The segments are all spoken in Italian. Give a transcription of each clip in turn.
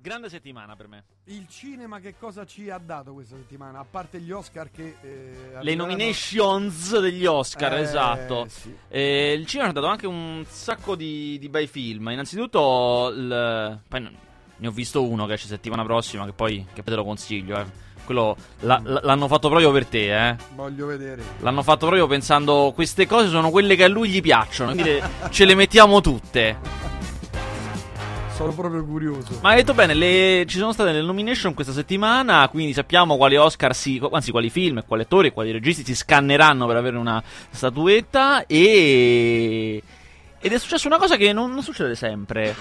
Grande settimana per me. Il cinema che cosa ci ha dato questa settimana? A parte gli Oscar che... Eh, Le nominations degli Oscar, Eh, esatto. sì. Eh, il cinema ci ha dato anche un sacco di, di bei film. Innanzitutto, il- ne ho visto uno che esce settimana prossima, che poi che te lo consiglio. eh. Quello la- la- l'hanno fatto proprio per te, eh. Voglio vedere. L'hanno fatto proprio pensando queste cose sono quelle che a lui gli piacciono. Quindi ce le mettiamo tutte. Sono proprio curioso. Ma hai detto bene, le- ci sono state le nomination questa settimana, quindi sappiamo quali Oscar si, anzi quali film, quali attori e quali registi si scanneranno per avere una statuetta e... Ed è successa una cosa che non, non succede sempre.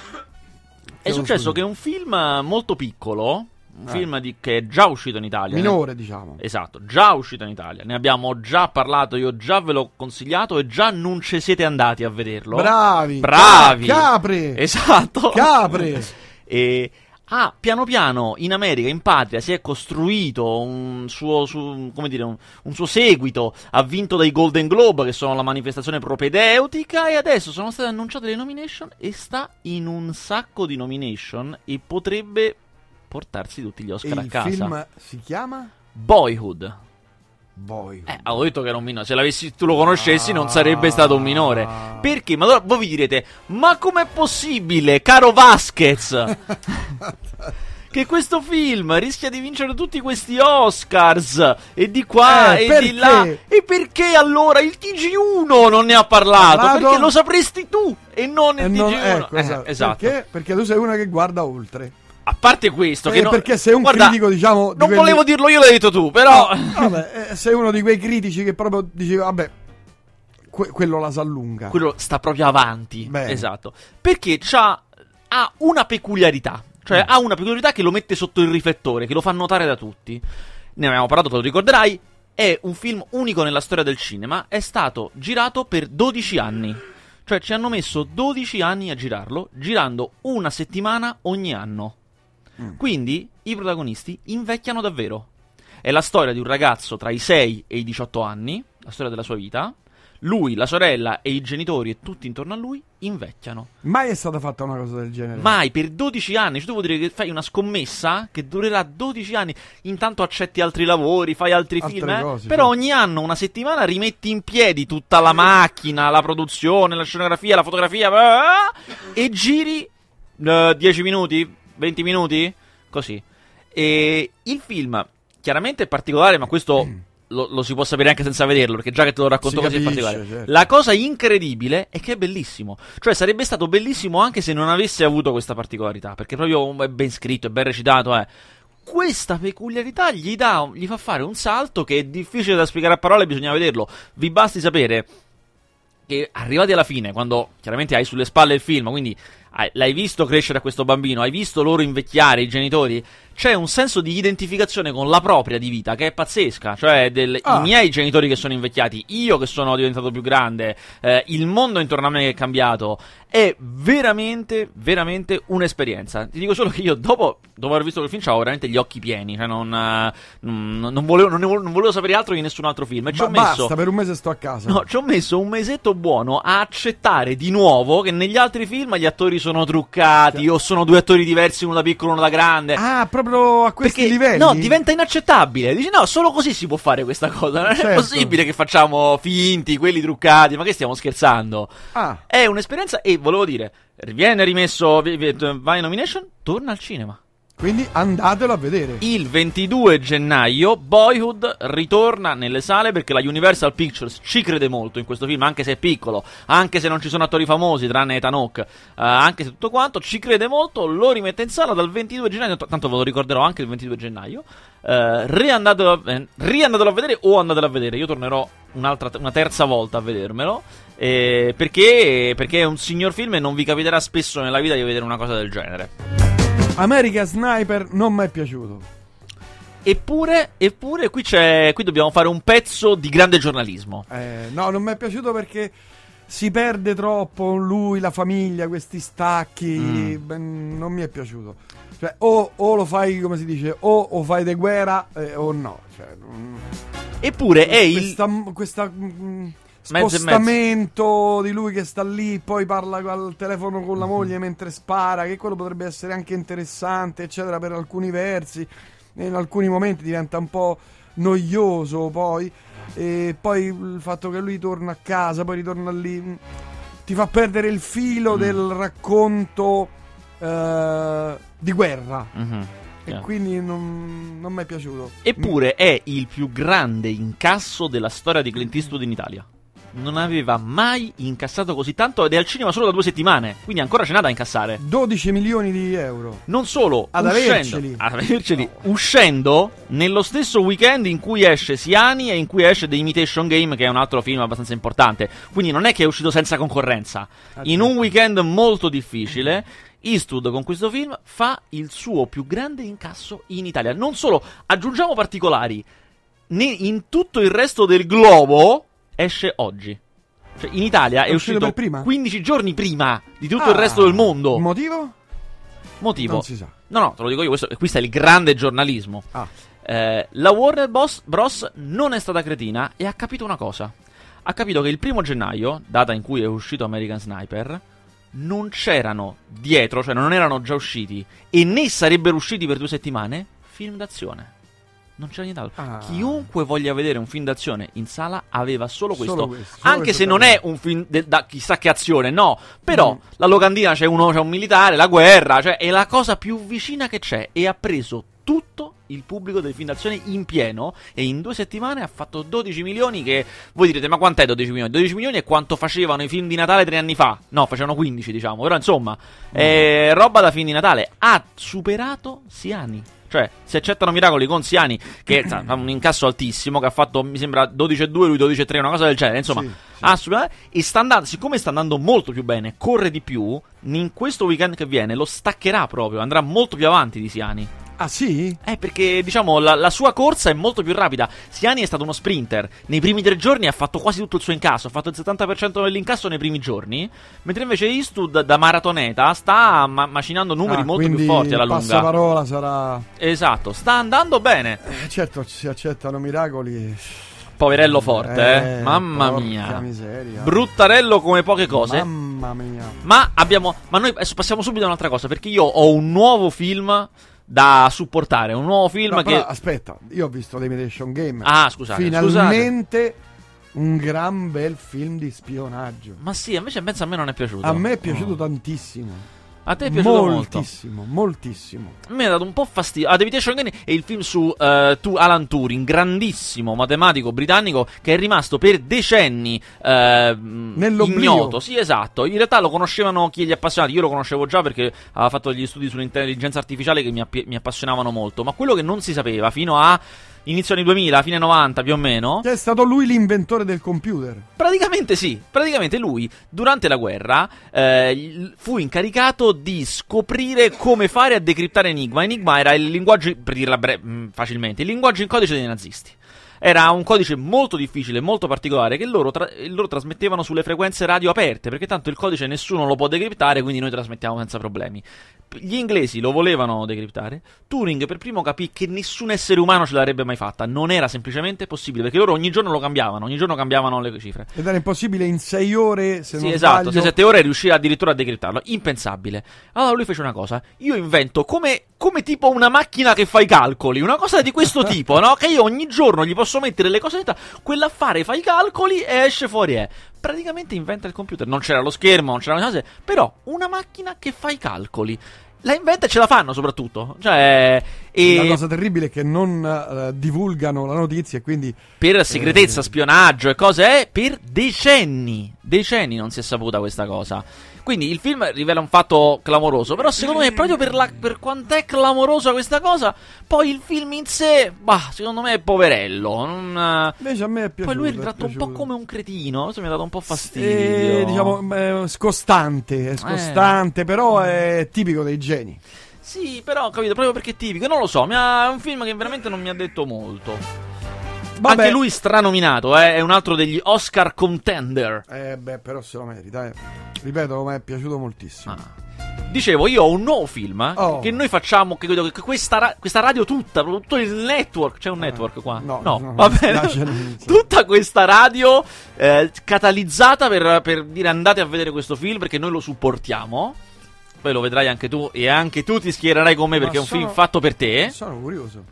È successo che un film molto piccolo, un Eh. film di- che è già uscito in Italia. Minore, diciamo. Esatto, già uscito in Italia. Ne abbiamo già parlato, io già ve l'ho consigliato e già non ci siete andati a vederlo. Bravi! Bravi! Ca- Capre! Esatto. Capre! e ah, piano piano in America, in patria, si è costruito un suo, su- come dire, un, un suo seguito. Ha vinto dai Golden Globe, che sono la manifestazione propedeutica. E adesso sono state annunciate le nomination. E sta in un sacco di nomination. E potrebbe portarsi tutti gli E Oscar a il casa. film si chiama? Boyhood. Boy. Eh, avevo detto che era un minore. Se l'avessi, tu lo conoscessi, non sarebbe stato un minore. Perché? Ma allora voi vi direte: Ma com'è possibile, caro Vasquez? Che questo film rischia di vincere tutti questi Oscars e di qua Eh, e perché? di là. E perché allora il TG1 non ne ha parlato? Parlato? Perché lo sapresti tu e non il E TG1. non- ecco, Eh, esatto. esatto. Perché? Perché tu sei una che guarda oltre. A parte questo, Eh, che no- perché sei un Guarda, critico, diciamo. di Non quelli- volevo dirlo io, l'hai detto tu, però. Vabbè, eh, sei uno di quei critici che proprio dici, vabbè, que- quello la sa lunga. quello sta proprio avanti. Bene. Esatto. Perché c'ha, ha una peculiarità. Cioè, Mm. ha una peculiarità che lo mette sotto il riflettore, che lo fa notare da tutti. Ne abbiamo parlato, te lo ricorderai. È un film unico nella storia del cinema. È stato girato per 12 anni. Cioè, ci hanno messo 12 anni a girarlo, girando una settimana ogni anno. Mm. Quindi i protagonisti invecchiano davvero. È la storia di un ragazzo tra i 6 e i 18 anni, la storia della sua vita. Lui, la sorella e i genitori e tutti intorno a lui invecchiano. Mai è stata fatta una cosa del genere. Mai per 12 anni. Cioè, tu vuol dire che fai una scommessa che durerà 12 anni. Intanto accetti altri lavori, fai altri Altre film. eh. cose, Però certo. ogni anno, una settimana, rimetti in piedi tutta la macchina, la produzione, la scenografia, la fotografia. ah, E giri eh, 10 minuti, 20 minuti. Così. E il film, chiaramente è particolare, ma questo. Lo, lo si può sapere anche senza vederlo, perché già che te lo racconto Si così è capisce, particolare. certo. La cosa incredibile è che è bellissimo. Cioè, sarebbe stato bellissimo anche se non avesse avuto questa particolarità. Perché proprio è ben scritto, è ben recitato. Eh. Questa peculiarità gli, dà, gli fa fare un salto che è difficile da spiegare a parole, bisogna vederlo. Vi basti sapere che arrivati alla fine, quando chiaramente hai sulle spalle il film, quindi l'hai visto crescere a questo bambino, hai visto loro invecchiare, i genitori, c'è un senso di identificazione con la propria di vita che è pazzesca. Cioè, del- Ah. i miei genitori che sono invecchiati, io che sono diventato più grande, eh, il mondo intorno a me che è cambiato. È veramente, veramente un'esperienza. Ti dico solo che io, dopo, dopo aver visto quel film, avevo veramente gli occhi pieni. Cioè, non, eh, non, non volevo, non volevo- volevo sapere altro di nessun altro film. E ci Ba- ho messo. Basta, per un mese sto a casa. No, ci ho messo un mesetto buono a accettare di nuovo che negli altri film gli attori sono truccati o sono due attori diversi, uno da piccolo e uno da grande. Ah, proprio a questi Perché livelli? no, diventa inaccettabile. Dici no, solo così si può fare questa cosa. Non è Certo. possibile che facciamo finti, quelli truccati. Ma che stiamo scherzando? Ah, È un'esperienza e volevo dire, viene rimesso, vai in nomination, torna al cinema. Quindi andatelo a vedere. Il 22 gennaio Boyhood ritorna nelle sale perché la Universal Pictures ci crede molto in questo film, anche se è piccolo, anche se non ci sono attori famosi, tranne Ethan Hawke, eh, anche se tutto quanto, ci crede molto, lo rimette in sala dal 22 gennaio, tanto ve lo ricorderò anche il 22 gennaio. Eh, riandatelo, a, eh, riandatelo a vedere o andatelo a vedere, io tornerò una terza volta a vedermelo. eh, perché, perché è un signor film e non vi capiterà spesso nella vita di vedere una cosa del genere. American Sniper non mi è piaciuto. Eppure, eppure qui, c'è, qui dobbiamo fare un pezzo di grande giornalismo. Eh, no, non mi è piaciuto perché si perde troppo lui, la famiglia, questi stacchi. Mm. ben- non mi è piaciuto. Cioè, o, o lo fai, come si dice, o, o fai de guerra eh, o no. Cioè, Eppure è il... questa, questa mm, spostamento di lui che sta lì, poi parla al telefono con la moglie mentre spara, che quello potrebbe essere anche interessante, eccetera, per alcuni versi. In alcuni momenti diventa un po' noioso poi. E poi il fatto che lui torna a casa, poi ritorna lì, mh, ti fa perdere il filo Mm. del racconto eh, di guerra. Mhm. E quindi non, non mi è piaciuto. Eppure è il più grande incasso della storia di Clint Eastwood in Italia. Non aveva mai incassato così tanto ed è al cinema solo da due settimane, quindi ancora c'è da incassare. 12 milioni di euro. Non solo, Ad uscendo, averceli. ad averceli, uscendo nello stesso weekend in cui esce Siani e in cui esce The Imitation Game, che è un altro film abbastanza importante. Quindi non è che è uscito senza concorrenza. Ah, In un weekend molto difficile, Eastwood con questo film fa il suo più grande incasso in Italia. Non solo, aggiungiamo particolari. Ne- in tutto il resto del globo esce oggi. Cioè, in Italia è, È uscito uscito per prima? 15 giorni prima di tutto Ah, il resto del mondo. Motivo? Motivo. Non si sa. No, no, te lo dico io, questo, questo è il grande giornalismo. Ah. Eh, la Warner Bros. Bros. non è stata cretina e ha capito una cosa. Ha capito che il primo gennaio, data in cui è uscito American Sniper, non c'erano dietro, cioè non erano già usciti, e né sarebbero usciti per due settimane, film d'azione. Non c'era nient'altro. Ah. Chiunque voglia vedere un film d'azione in sala aveva solo questo. Solo questo, solo Anche questo se non è un film de- da chissà che azione, no. Però Mm. la locandina c'è uno, c'è un militare, la guerra, cioè è la cosa più vicina che c'è. E ha preso tutto il pubblico del film d'azione in pieno. E in due settimane ha fatto 12 milioni. Che voi direte, ma quant'è 12 milioni? 12 milioni è quanto facevano i film di Natale tre anni fa. No, facevano 15, diciamo. Però insomma, è roba da film di Natale. Ha superato Siani. Cioè, si accettano miracoli con Siani, che fa un incasso altissimo, che ha fatto, mi sembra, 12,2, lui 12,3, una cosa del genere. Insomma, Sì, sì. ha superato- e sta andando, siccome sta andando molto più bene, corre di più, in questo weekend che viene lo staccherà proprio, andrà molto più avanti di Siani. Ah sì? Eh, perché diciamo la, la sua corsa è molto più rapida. Siani è stato uno sprinter. Nei primi tre giorni ha fatto quasi tutto il suo incasso. Ha fatto il 70% dell'incasso nei primi giorni. Mentre invece Eastwood, da maratoneta, sta ma- macinando numeri Ah, molto più forti alla lunga. passaparola sarà... Esatto, sta andando bene. Eh, certo, si accettano miracoli. Poverello forte, eh. Eh, Mamma mia. miseria. Bruttarello come poche cose. Mamma mia. Ma abbiamo. Ma noi passiamo subito a un'altra cosa. Perché io ho un nuovo film da supportare. Un nuovo film No, che. però, aspetta, io ho visto l'Imitation Game. Ah, scusate. Finalmente un gran bel film di spionaggio. Ma sì, invece pensa a me non è piaciuto. A me è piaciuto Oh. tantissimo. A te è piaciuto molto. moltissimo, moltissimo. A me ha dato un po' fastidio. Ah, David H. Game è il film su eh, tu- Alan Turing, grandissimo matematico britannico che è rimasto per decenni Nell'oblio. ignoto. Sì, esatto. In realtà lo conoscevano chi gli appassionati. Io lo conoscevo già perché aveva fatto degli studi sull'intelligenza artificiale che mi, appi- mi appassionavano molto. Ma quello che non si sapeva fino a inizio anni 2000, fine 90 più o meno. Che è stato lui l'inventore del computer. Praticamente sì, praticamente lui durante la guerra eh, fu incaricato di scoprire come fare a decriptare Enigma. Enigma era il linguaggio, per dirla bre- mh, facilmente, il linguaggio in codice dei nazisti. Era un codice molto difficile, molto particolare, che loro, tra- loro trasmettevano sulle frequenze radio aperte, perché tanto il codice nessuno lo può decriptare, quindi noi trasmettiamo senza problemi. Gli inglesi lo volevano decriptare. Turing per primo capì che nessun essere umano ce l'avrebbe mai fatta. Non era semplicemente possibile, perché loro ogni giorno lo cambiavano, ogni giorno cambiavano le cifre. Ed era impossibile in sei ore, se Sì, non esatto, sbaglio. 6-7 ore riuscire addirittura a decriptarlo. Impensabile. Allora lui fece una cosa. Io invento come, come tipo una macchina che fa i calcoli. Una cosa di questo tipo, no? Che io ogni giorno gli posso mettere le cose in realtà. Quell'affare fa i calcoli e esce fuori. È. Praticamente inventa il computer. Non c'era lo schermo, non c'erano le cose. Però una macchina che fa i calcoli. La inventa e ce la fanno soprattutto. Cioè. E La cosa terribile è che non eh, divulgano la notizia e quindi per segretezza, Eh. spionaggio e cose è per decenni. Decenni non si è saputa questa cosa. Quindi il film rivela un fatto clamoroso. Però secondo me, proprio per, la, per quant'è clamorosa questa cosa, poi il film in sé, bah, secondo me è poverello. Non, invece a me è piaciuto. poi lui è è tratto un po' come un cretino. Questo mi ha dato un po' fastidio. Eh, diciamo eh, scostante, è scostante, però è tipico dei geni. Sì, però ho capito, proprio perché è tipico. Non lo so, ha- è un film che veramente non mi ha detto molto. Vabbè. Anche lui stranominato, eh, è un altro degli Oscar contender. Eh beh, però se lo merita, eh. Ripeto, mi è piaciuto moltissimo. Ah. Dicevo, io ho un nuovo film eh, Oh. che noi facciamo, che, che questa, ra- questa radio tutta, tutto il network, c'è un network qua? Eh, no, no, va bene. Tutta questa radio eh, catalizzata per, per dire andate a vedere questo film perché noi lo supportiamo. Poi lo vedrai anche tu e anche tu ti schiererai con me Ma perché è un sono- film fatto per te. Sono curioso.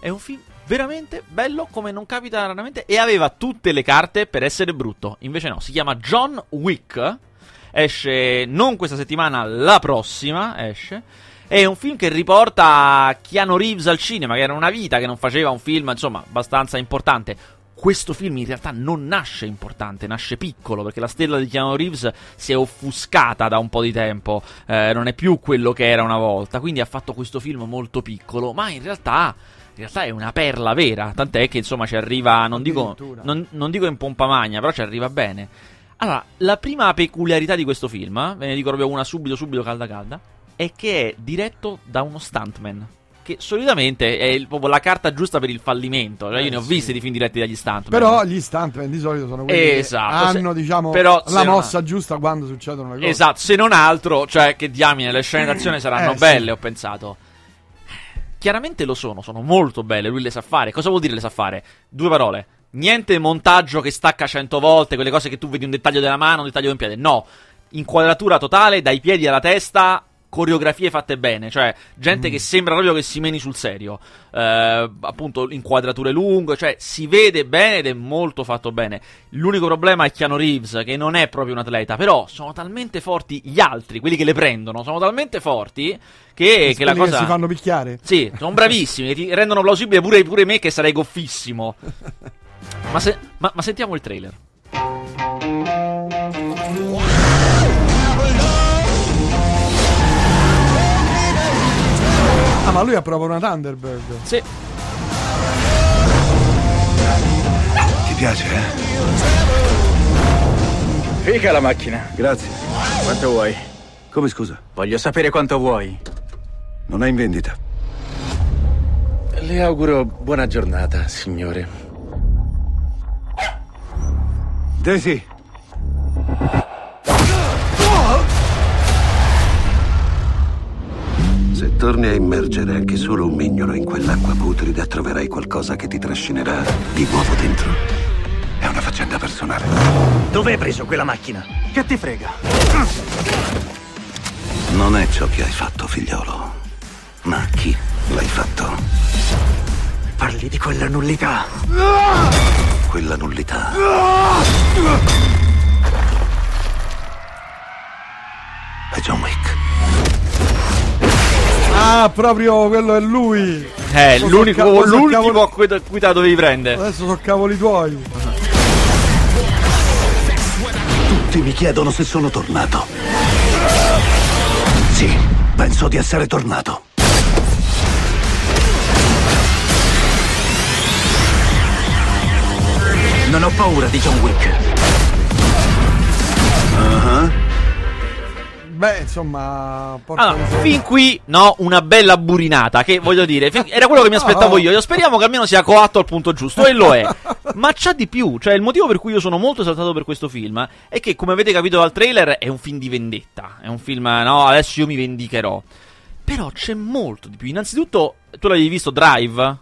È un film veramente bello come non capita raramente e aveva tutte le carte per essere brutto. Invece no, si chiama John Wick. Esce non questa settimana, la prossima esce. È un film che riporta Keanu Reeves al cinema, che era una vita che non faceva un film, insomma, abbastanza importante. Questo film in realtà non nasce importante, nasce piccolo, perché la stella di Keanu Reeves si è offuscata da un po' di tempo, eh, non è più quello che era una volta, quindi ha fatto questo film molto piccolo, ma in realtà in realtà è una perla vera, tant'è che insomma ci arriva, non dico, non, non dico in pompa magna, però ci arriva bene. Allora, la prima peculiarità di questo film, eh, ve ne dico proprio una subito, subito calda calda, è che è diretto da uno stuntman. Che solitamente è il- proprio la carta giusta per il fallimento. Cioè, io Eh, ne ho sì. visti di film diretti dagli stuntman. Però gli stuntman di solito sono quelli Esatto, che hanno, se- diciamo, però la non mossa giusta quando succedono le cose. Esatto, se non altro, cioè che diamine, le scene d'azione saranno Eh, sì. belle, ho pensato. Chiaramente lo sono, sono molto belle, lui le sa fare. Cosa vuol dire le sa fare? Due parole. Niente montaggio che stacca cento volte, quelle cose che tu vedi un dettaglio della mano, un dettaglio di un piede. No, inquadratura totale, dai piedi alla testa, coreografie fatte bene, cioè gente che sembra proprio che si meni sul serio. Eh, appunto, inquadrature lunghe, cioè si vede bene ed è molto fatto bene. L'unico problema è Keanu Reeves, che non è proprio un atleta, però sono talmente forti gli altri, quelli che le prendono, sono talmente forti che, che la cosa... si fanno picchiare. Sì, sono bravissimi, che ti rendono plausibile pure, pure me che sarei goffissimo. Ma, se- ma- ma sentiamo il trailer. Ah, ma lui ha proprio una Thunderbird. Sì. Ti piace, eh? Figa la macchina. Grazie. Quanto vuoi? Come scusa? Voglio sapere quanto vuoi. Non è in vendita. Le auguro buona giornata, signore. Daisy! Se torni a immergere anche solo un mignolo in quell'acqua putrida, troverai qualcosa che ti trascinerà di nuovo dentro. È una faccenda personale. Dove hai preso quella macchina? Che ti frega? Non è ciò che hai fatto, figliolo, ma chi l'hai fatto. Parli di quella nullità. Quella nullità. È John Wick. Ah, proprio quello è lui. Eh, Adesso so l'unico, so l'ultimo cavolo- a cui, a cui te dovevi prendere. Adesso sono cavoli tuoi. Tutti mi chiedono se sono tornato. Sì, penso di essere tornato. Non ho paura di John Wick. Beh, insomma, Allora, fin qui, no, una bella burinata. Che voglio dire, era quello che mi aspettavo io. Io speriamo che almeno sia coatto al punto giusto. E lo è. Ma c'ha di più. Cioè, il motivo per cui io sono molto esaltato per questo film è che, come avete capito dal trailer, è un film di vendetta. È un film, no, adesso io mi vendicherò. Però c'è molto di più. Innanzitutto, tu l'avevi visto Drive?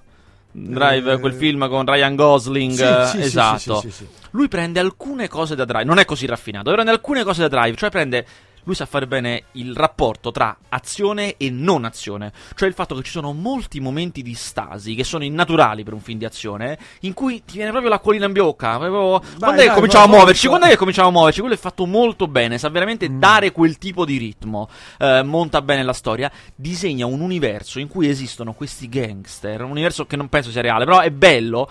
Drive, Eh, quel film con Ryan Gosling. Sì, eh, sì, esatto. sì, sì, sì, sì. Lui prende alcune cose da Drive, non è così raffinato, però prende alcune cose da Drive, cioè prende lui sa fare bene il rapporto tra azione e non azione, cioè il fatto che ci sono molti momenti di stasi che sono innaturali per un film di azione, in cui ti viene proprio l'acquolina in bocca. proprio- quando è che dai, cominciamo a muoverci? Quando è che cominciamo a muoverci? Quello è fatto molto bene, sa veramente Mm. dare quel tipo di ritmo, eh, monta bene la storia, disegna un universo in cui esistono questi gangster, un universo che non penso sia reale, però è bello.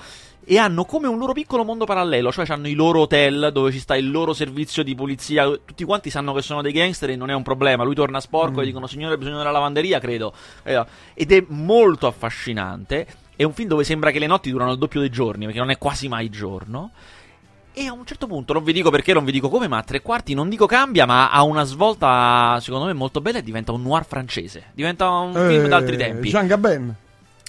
E hanno come un loro piccolo mondo parallelo, cioè hanno i loro hotel dove ci sta il loro servizio di polizia. Tutti quanti sanno che sono dei gangster e non è un problema. Lui torna sporco e dicono: Signore, bisogna della lavanderia, credo. Eh, Ed è molto affascinante. È un film dove sembra che le notti durano il doppio dei giorni, perché non è quasi mai giorno. E a un certo punto, non vi dico perché, non vi dico come, ma a tre quarti non dico cambia, ma ha una svolta, secondo me, molto bella e diventa un noir francese. Diventa un film Eh, d'altri tempi. Jean Gabin.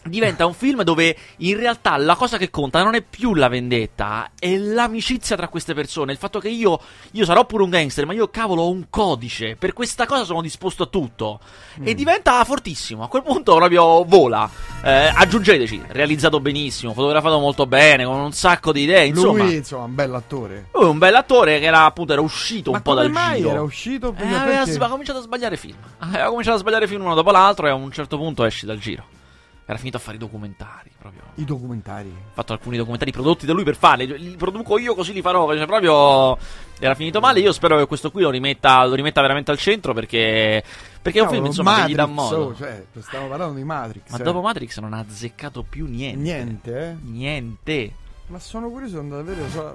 Diventa un film dove in realtà la cosa che conta non è più la vendetta, è l'amicizia tra queste persone. Il fatto che io, io sarò pure un gangster, ma io cavolo ho un codice. Per questa cosa sono disposto a tutto. E diventa fortissimo. A quel punto proprio vola. Eh, aggiungeteci, realizzato benissimo, fotografato molto bene, con un sacco di idee. Insomma, Lui, insomma, un bell'attore. lui un bell'attore che era appunto era uscito Ma un po' dal mai giro. era uscito? Eh, aveva, perché? aveva cominciato a sbagliare film. Aveva cominciato a sbagliare film uno dopo l'altro e a un certo punto esci dal giro. Era finito a fare i documentari proprio. I documentari. Ha fatto alcuni documentari prodotti da lui per farli. Li produco io così li farò. Cioè, proprio. Era finito male. Io spero che questo qui lo rimetta, lo rimetta veramente al centro perché. Perché è un film, insomma, che gli dà Matrix, modo. oh, cioè, stiamo parlando di Matrix. Ma eh. dopo Matrix non ha azzeccato più niente. Niente, eh. Niente. Ma sono curioso di andare a vedere. So,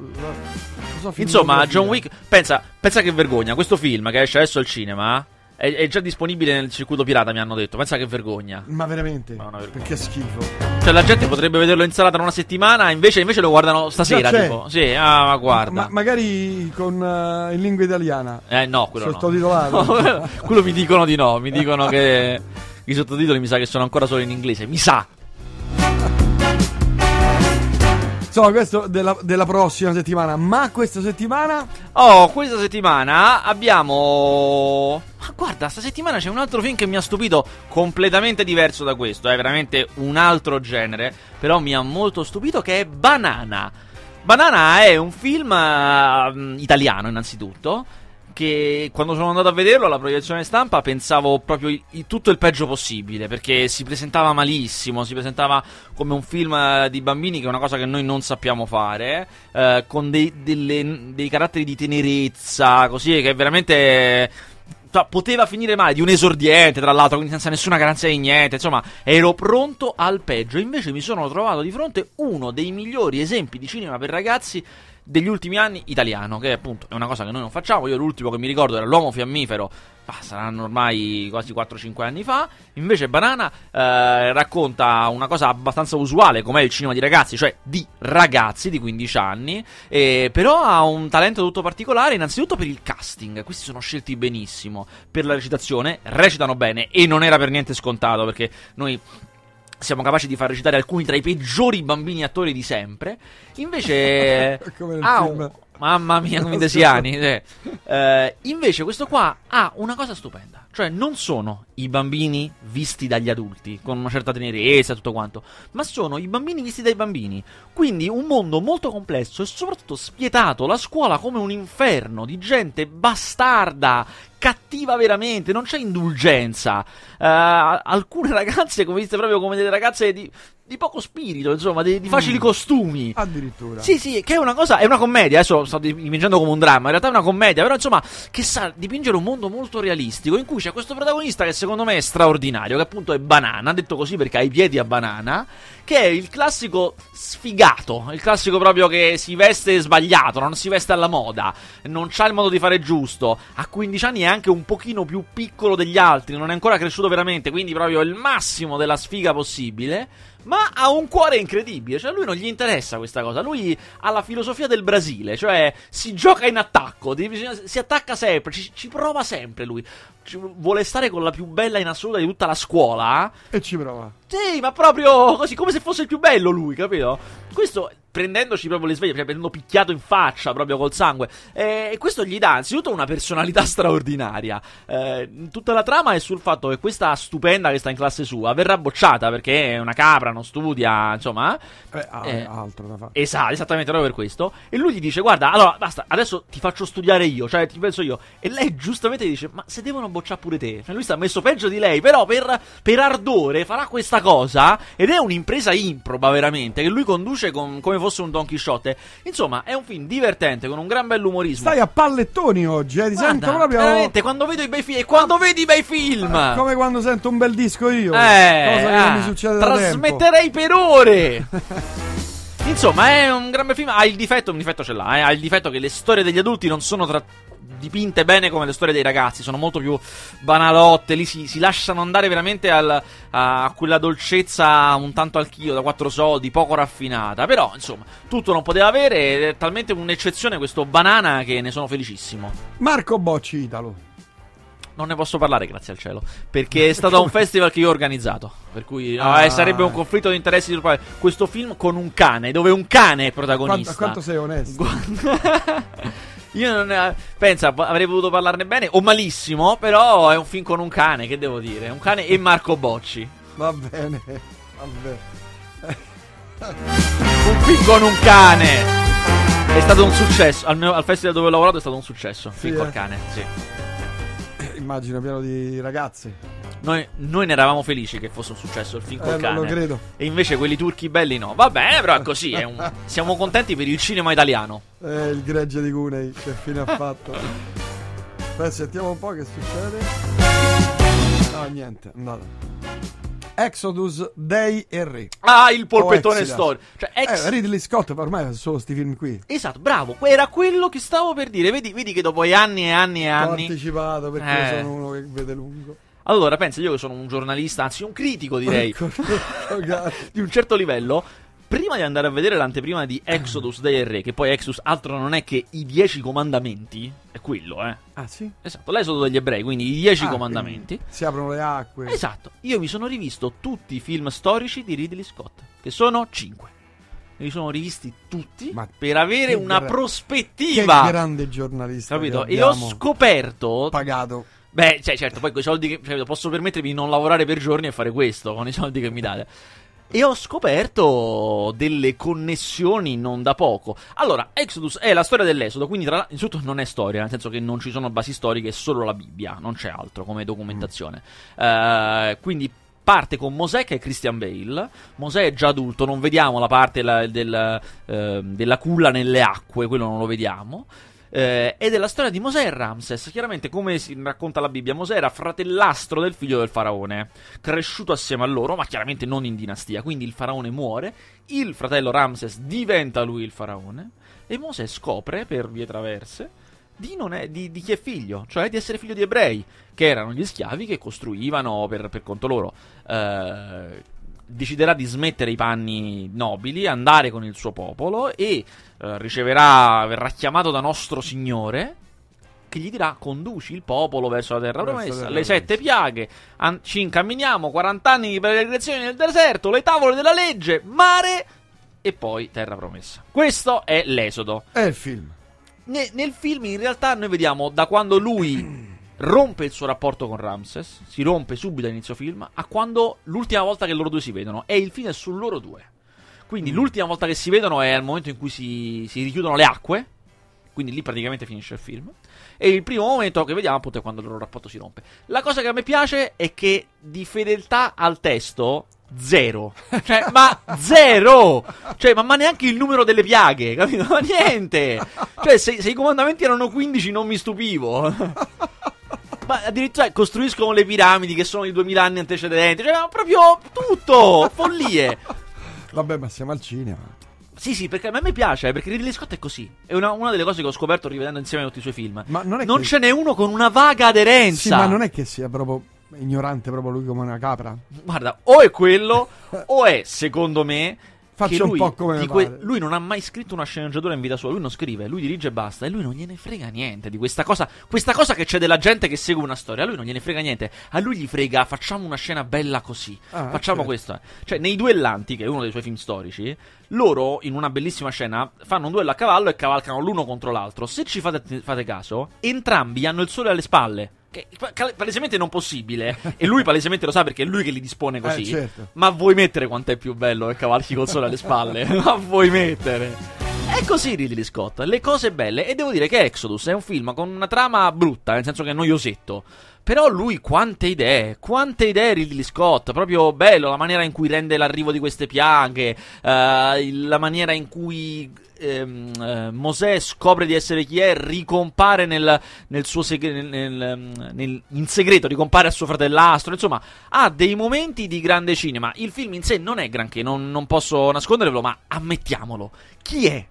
sua Insomma. John Wick. Pensa, pensa che vergogna. Questo film che esce adesso al cinema. È, è già disponibile nel circuito pirata, mi hanno detto. Pensa che vergogna. Ma veramente? Ma vergogna. Perché è schifo. Cioè, la gente potrebbe vederlo in salata in una settimana, invece, invece lo guardano stasera. Già. Tipo, sì, ah, ma guarda. Ma magari con eh, in lingua italiana. Eh, no, quello. Sottotitolato. No, quello mi dicono di no. Mi dicono che i sottotitoli mi sa che sono ancora solo in inglese. Mi sa. Insomma, questo della, della prossima settimana. Ma questa settimana. Oh, questa settimana abbiamo. Ma guarda, sta settimana c'è un altro film che mi ha stupito, completamente diverso da questo, è veramente un altro genere, però mi ha molto stupito che è Banana. Banana è un film eh, italiano innanzitutto, che quando sono andato a vederlo alla proiezione stampa pensavo proprio il- tutto il peggio possibile, perché si presentava malissimo, si presentava come un film eh, di bambini che è una cosa che noi non sappiamo fare, eh, con dei, delle- dei caratteri di tenerezza, così che veramente cioè, poteva finire male di un esordiente, tra l'altro, quindi senza nessuna garanzia di niente. Insomma, ero pronto al peggio. Invece mi sono trovato di fronte uno dei migliori esempi di cinema per ragazzi degli ultimi anni italiano, che appunto è una cosa che noi non facciamo. Io l'ultimo che mi ricordo era L'uomo fiammifero. ah, saranno ormai quasi 4-5 anni fa. Invece Banana eh, racconta una cosa abbastanza usuale, com'è il cinema di ragazzi, cioè di ragazzi di 15 anni, eh, però ha un talento tutto particolare, innanzitutto per il casting. Questi sono scelti benissimo. Per la recitazione, recitano bene e non era per niente scontato perché noi siamo capaci di far recitare alcuni tra i peggiori bambini attori di sempre. Invece ha film. un- Mamma mia, come desiani. eh. Eh, invece questo qua ha una cosa stupenda. Cioè non sono i bambini visti dagli adulti, con una certa tenerezza e tutto quanto, ma sono i bambini visti dai bambini. Quindi un mondo molto complesso e soprattutto spietato. La scuola come un inferno di gente bastarda, cattiva veramente, non c'è indulgenza. Eh, alcune ragazze come viste proprio come delle ragazze di, di poco spirito, insomma, di, di facili costumi. Addirittura. Sì, sì, che è una cosa, è una commedia, adesso sto dipingendo come un dramma, in realtà è una commedia, però insomma, che sa dipingere un mondo molto realistico, in cui c'è questo protagonista che secondo me è straordinario, che appunto è banana, detto così perché ha i piedi a banana, che è il classico sfigato, il classico proprio che si veste sbagliato, non si veste alla moda, non c'ha il modo di fare giusto, a 15 anni è anche un pochino più piccolo degli altri, non è ancora cresciuto veramente, quindi proprio il massimo della sfiga possibile. Ma ha un cuore incredibile, cioè a lui non gli interessa questa cosa, lui ha la filosofia del Brasile, cioè si gioca in attacco, si attacca sempre, ci, ci prova sempre lui, Ci- vuole stare con la più bella in assoluto di tutta la scuola, E ci prova. sì, ma proprio così, come se fosse il più bello lui, capito? Questo prendendoci proprio le sveglie, cioè prendendo picchiato in faccia proprio col sangue. Eh, E questo gli dà anzitutto una personalità straordinaria. Eh, tutta la trama è sul fatto che questa stupenda che sta in classe sua verrà bocciata perché è una capra, non studia, insomma. Eh, ha Eh, altro da fare. Esatto, esattamente proprio per questo. E lui gli dice: Guarda, allora basta, adesso ti faccio studiare io, cioè ti penso io. E lei giustamente dice: Ma se devono bocciare pure te. Cioè, lui sta messo peggio di lei, però per, per ardore farà questa cosa. Ed è un'impresa improba, veramente. Che lui conduce con- come fosse un Don Chisciotte. Insomma, è un film divertente, con un gran bell'umorismo. Stai a pallettoni oggi, eh? Ti Guarda, sento proprio. Veramente, quando vedo i bei film. E quando vedi i bei film. Come quando sento un bel disco io. Eh, cosa che ah, non mi succede da tempo. Trasmetterei per ore. Insomma, è un gran bel film. Ha il difetto, un difetto ce l'ha. eh, Ha il difetto che le storie degli adulti non sono tra- dipinte bene come le storie dei ragazzi. Sono molto più banalotte. Lì si, si lasciano andare veramente al- a quella dolcezza un tanto al chilo da quattro soldi, poco raffinata. Però, insomma, tutto non poteva avere. È talmente un'eccezione questo banana che ne sono felicissimo. Marco Bocci Italo. Non ne posso parlare, grazie al cielo. Perché è stato un festival che io ho organizzato. Per cui no, Ah. eh, sarebbe un conflitto di interessi. quale- Questo film con un cane, dove un cane è Quanto, protagonista. quanto sei onesto? Io non ne- pensa, avrei voluto parlarne bene o malissimo, però è un film con un cane, che devo dire? Un cane e Marco Bocci. Va bene, vabbè. Un film con un cane. È stato un successo. Al, mio- al festival dove ho lavorato è stato un successo. Sì, film eh. col cane, sì. Immagino pieno di ragazzi. Noi, noi ne eravamo felici che fosse un successo il film Eh, col lo- cane. lo credo. E invece quelli turchi belli no. Va bene, però è così. è un- Siamo contenti per il cinema italiano. Eh, il gregge di Cunei, che fine ha fatto? Beh, sentiamo un po' che succede. No, niente, è andato. Exodus, Day e Re. Ah, il polpettone storico. Cioè, ex- Eh, Ridley Scott ormai fa solo sti film qui. Esatto, bravo. Era quello che stavo per dire. Vedi, vedi che dopo anni e anni e Ho anni. anticipato perché Eh. sono uno che vede lungo. Allora, pensa, io che sono un giornalista, anzi un critico direi, Ecco, ragazzi. di un certo livello. Prima di andare a vedere l'anteprima di Exodus e Re, che poi Exodus altro non è che i dieci comandamenti, è quello, eh. Ah, sì? Esatto, l'esodo degli ebrei, quindi i dieci Ah, comandamenti. Si aprono le acque. Esatto, io mi sono rivisto tutti i film storici di Ridley Scott, che sono cinque. Me li sono rivisti tutti Ma per avere che una gra- Che prospettiva. grande giornalista. Capito? che E ho scoperto. pagato. Beh, cioè, certo, poi con i soldi che. cioè, posso permettermi di non lavorare per giorni e fare questo con i soldi che mi date. E ho scoperto delle connessioni non da poco. Allora, Exodus è la storia dell'Esodo, quindi tra innanzitutto non è storia, nel senso che non ci sono basi storiche, è solo la Bibbia, non c'è altro come documentazione. Eh, quindi parte con Mosè che è Christian Bale. Mosè è già adulto, non vediamo la parte la- del, eh, della culla nelle acque, quello non lo vediamo. Eh, ed è la storia di Mosè e Ramses. Chiaramente, come si racconta la Bibbia, Mosè era fratellastro del figlio del faraone, cresciuto assieme a loro, ma chiaramente non in dinastia. Quindi il faraone muore, il fratello Ramses diventa lui il faraone, e Mosè scopre per vie traverse di, è- di- di chi è figlio, cioè di essere figlio di ebrei, che erano gli schiavi che costruivano per, per conto loro. Eh, deciderà di smettere i panni nobili, andare con il suo popolo e eh, riceverà, verrà chiamato da nostro Signore che gli dirà conduci il popolo verso la terra promessa, le sette piaghe, an- ci incamminiamo, 40 anni di peregrinazione nel deserto, le tavole della legge, mare e poi terra promessa. Questo è l'esodo. È il film. Ne- nel film in realtà noi vediamo da quando lui rompe il suo rapporto con Ramses, si rompe subito all'inizio film, a quando l'ultima volta che loro due si vedono. E il film è su loro due. Quindi l'ultima volta che si vedono è al momento in cui si, si richiudono le acque. Quindi lì praticamente finisce il film. E il primo momento che vediamo appunto è quando il loro rapporto si rompe. La cosa che a me piace è che di fedeltà al testo zero. Cioè, ma zero! Cioè, ma, ma neanche il numero delle piaghe, capito? Ma niente! Cioè, se, se i comandamenti erano 15 non mi stupivo. Ma addirittura costruiscono le piramidi che sono di 2000 anni antecedenti. Cioè, proprio tutto! Follie! Vabbè, ma siamo al cinema. Sì, sì, perché a me piace, eh, perché Ridley Scott è così. È una, una delle cose che ho scoperto rivedendo insieme tutti i suoi film. Ma non è non che- ce n'è uno con una vaga aderenza. Sì, ma non è che sia proprio ignorante proprio lui come una capra. Guarda, o è quello, o è, secondo me. Faccio che un lui, po' come pare. lui non ha mai scritto una sceneggiatura in vita sua. Lui non scrive, lui dirige e basta. E lui non gliene frega niente di questa cosa. Questa cosa che c'è della gente che segue una storia. A lui non gliene frega niente. A lui gli frega, facciamo una scena bella così. Ah, facciamo certo. questo. Cioè, nei duellanti, che è uno dei suoi film storici, loro, in una bellissima scena, fanno un duello a cavallo e cavalcano l'uno contro l'altro. Se ci fate, fate caso, entrambi hanno il sole alle spalle. Che è palesemente non possibile. e lui palesemente lo sa perché è lui che li dispone così. Eh, certo. Ma vuoi mettere quanto è più bello che cavalchi col sole alle spalle? Ma vuoi mettere? È così Ridley Scott, le cose belle. E devo dire che Exodus è un film con una trama brutta, nel senso che è noiosetto. Però lui quante idee, quante idee Ridley Scott, proprio bello, la maniera in cui rende l'arrivo di queste piaghe, eh, la maniera in cui ehm, eh, Mosè scopre di essere chi è, ricompare nel, nel suo segre- nel- nel- in segreto, ricompare a suo fratellastro, insomma, ha dei momenti di grande cinema. Il film in sé non è granché, non, non posso nascondervelo, ma ammettiamolo. Chi è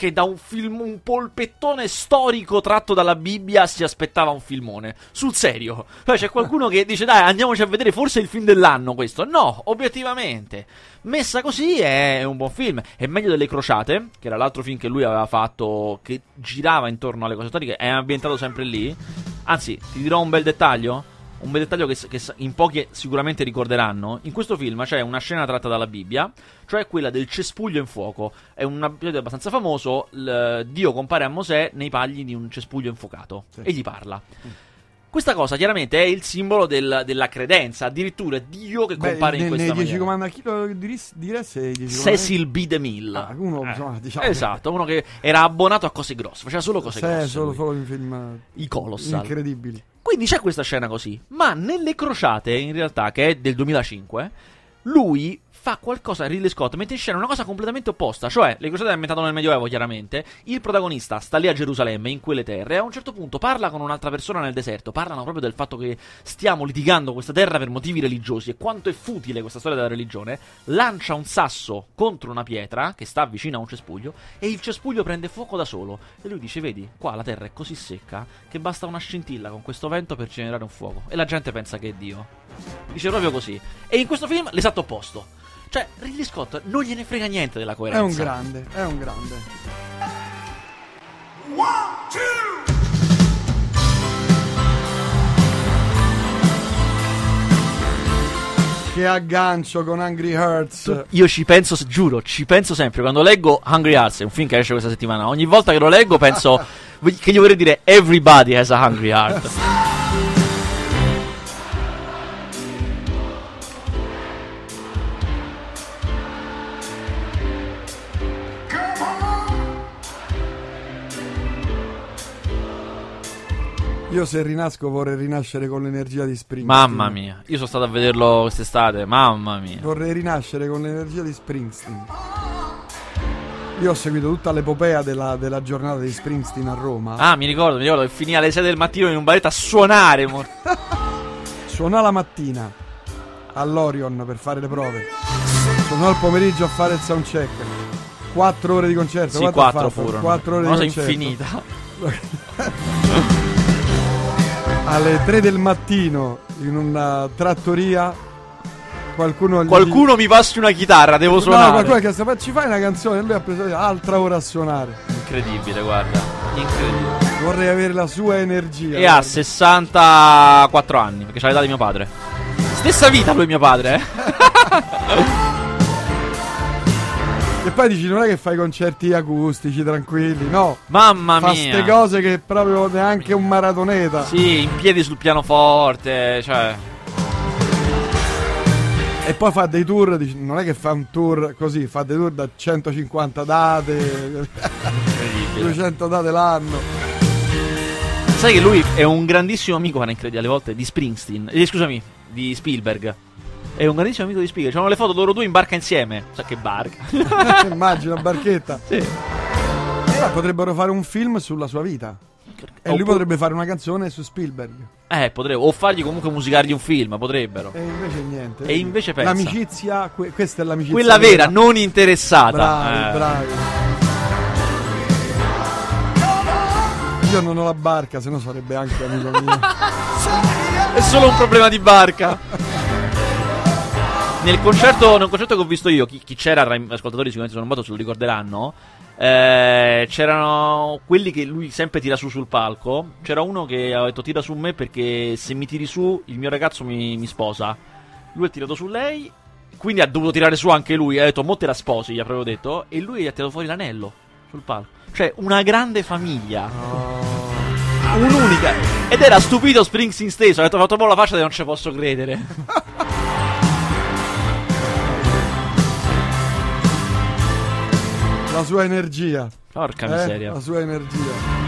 che da un film, un polpettone storico tratto dalla Bibbia si aspettava un filmone. Sul serio. Poi c'è qualcuno che dice dai andiamoci a vedere forse il film dell'anno questo. No, obiettivamente. Messa così è un buon film. È meglio delle Crociate, che era l'altro film che lui aveva fatto, che girava intorno alle cose storiche, è ambientato sempre lì. Anzi, ti dirò un bel dettaglio. Un bel dettaglio che, che in pochi sicuramente ricorderanno. In questo film c'è una scena tratta dalla Bibbia, cioè quella del cespuglio in fuoco. È un episodio abbastanza famoso. l- Dio compare a Mosè nei pagli di un cespuglio infuocato Sì. e gli parla. Questa cosa chiaramente è il simbolo del- della credenza. Addirittura Dio che Beh, compare in nei, questa nei maniera. comandamenti, chi lo diresse? Cecil B. DeMille. Ah, uno, insomma, diciamo- Esatto, uno che era abbonato a cose grosse, faceva solo cose Sì, grosse. solo, solo in film I Colossal. incredibili. Quindi c'è questa scena così. Ma nelle crociate, in realtà, che è del 2005, lui fa qualcosa, Ridley Scott mette in scena una cosa completamente opposta. Cioè, le crociate è ambientato nel Medioevo, chiaramente. Il protagonista sta lì a Gerusalemme, in quelle terre, e a un certo punto parla con un'altra persona nel deserto. Parlano proprio del fatto che stiamo litigando questa terra per motivi religiosi e quanto è futile questa storia della religione. Lancia un sasso contro una pietra che sta vicino a un cespuglio e il cespuglio prende fuoco da solo. E lui dice: Vedi, qua la terra è così secca che basta una scintilla con questo vento per generare un fuoco. E la gente pensa che è Dio. Dice proprio così. E in questo film l'esatto opposto. Cioè, Ridley Scott non gliene frega niente della È coerenza. un grande, è un grande. Che aggancio con Angry Hearts. Io ci penso, giuro, ci penso sempre. Quando leggo Hungry Hearts, è un film che esce questa settimana, ogni volta che lo leggo penso che gli vorrei dire Everybody has a Hungry Heart. Io se rinasco vorrei rinascere con l'energia di Springsteen. Mamma mia, io sono stato a vederlo quest'estate, mamma mia. Vorrei rinascere con l'energia di Springsteen. Io ho seguito tutta l'epopea della, della giornata di Springsteen a Roma. Ah, mi ricordo, mi ricordo che finì alle 6 del mattino in un baretto a suonare. mo- Suonò la mattina all'Orion per fare le prove. Suonò al pomeriggio a fare il soundcheck. Quattro ore di concerto. Sì, quanto ha quattro fatto? furono. Quattro ore Una cosa di concerto. infinita. Alle 3 del mattino in una trattoria qualcuno Qualcuno mi passi una chitarra, devo No, suonare. qualcuno che sta ci fai una canzone e lui ha preso altra ora a suonare. Incredibile, guarda. Incredibile. Vorrei avere la sua energia. E ha guarda. 64 anni, perché c'ha l'età di mio padre. Stessa vita lui e mio padre, eh. E poi dici non è che fai concerti acustici tranquilli, no. Mamma Fa mia. ste cose che proprio neanche un maratoneta. Sì, in piedi sul pianoforte, cioè. E poi fa dei tour, dici, non è che fa un tour così, fa dei tour da 150 date, Incredibile. 200 date l'anno. Sai che lui è un grandissimo amico, guarda, incredibile, alle volte, di Springsteen. Eh, scusami, di Spielberg. È un grandissimo amico di Spielberg. C'hanno le foto loro due in barca insieme. Sa che barca. Immagina, barchetta. sì. Eh, potrebbero fare un film sulla sua vita. E lui potrebbe fare una canzone su Spielberg. Eh, potrebbero. O fargli comunque musicargli un film, potrebbero. E invece niente. E invece pensa. L'amicizia, que- questa è l'amicizia. Quella vera, non interessata. Bravi, Eh. bravi. Io non ho la barca, se no sarebbe anche amico mio. È solo un problema di barca. Nel concerto, nel concerto che ho visto io, chi, chi c'era tra i ascoltatori sicuramente sono moto se lo ricorderanno. eh, c'erano quelli che lui sempre tira su sul palco. C'era uno che ha detto tira su me perché se mi tiri su il mio ragazzo mi, mi sposa. Lui ha tirato su lei, quindi ha dovuto tirare su anche lui. Ha detto mo te la sposi, gli ha proprio detto. E lui ha tirato fuori l'anello sul palco. Cioè una grande famiglia. Un'unica. Ed era stupito Springsteen stesso. Ha detto, ha fatto un po' la faccia e non ci posso credere. La sua energia. Porca eh, miseria. La sua energia.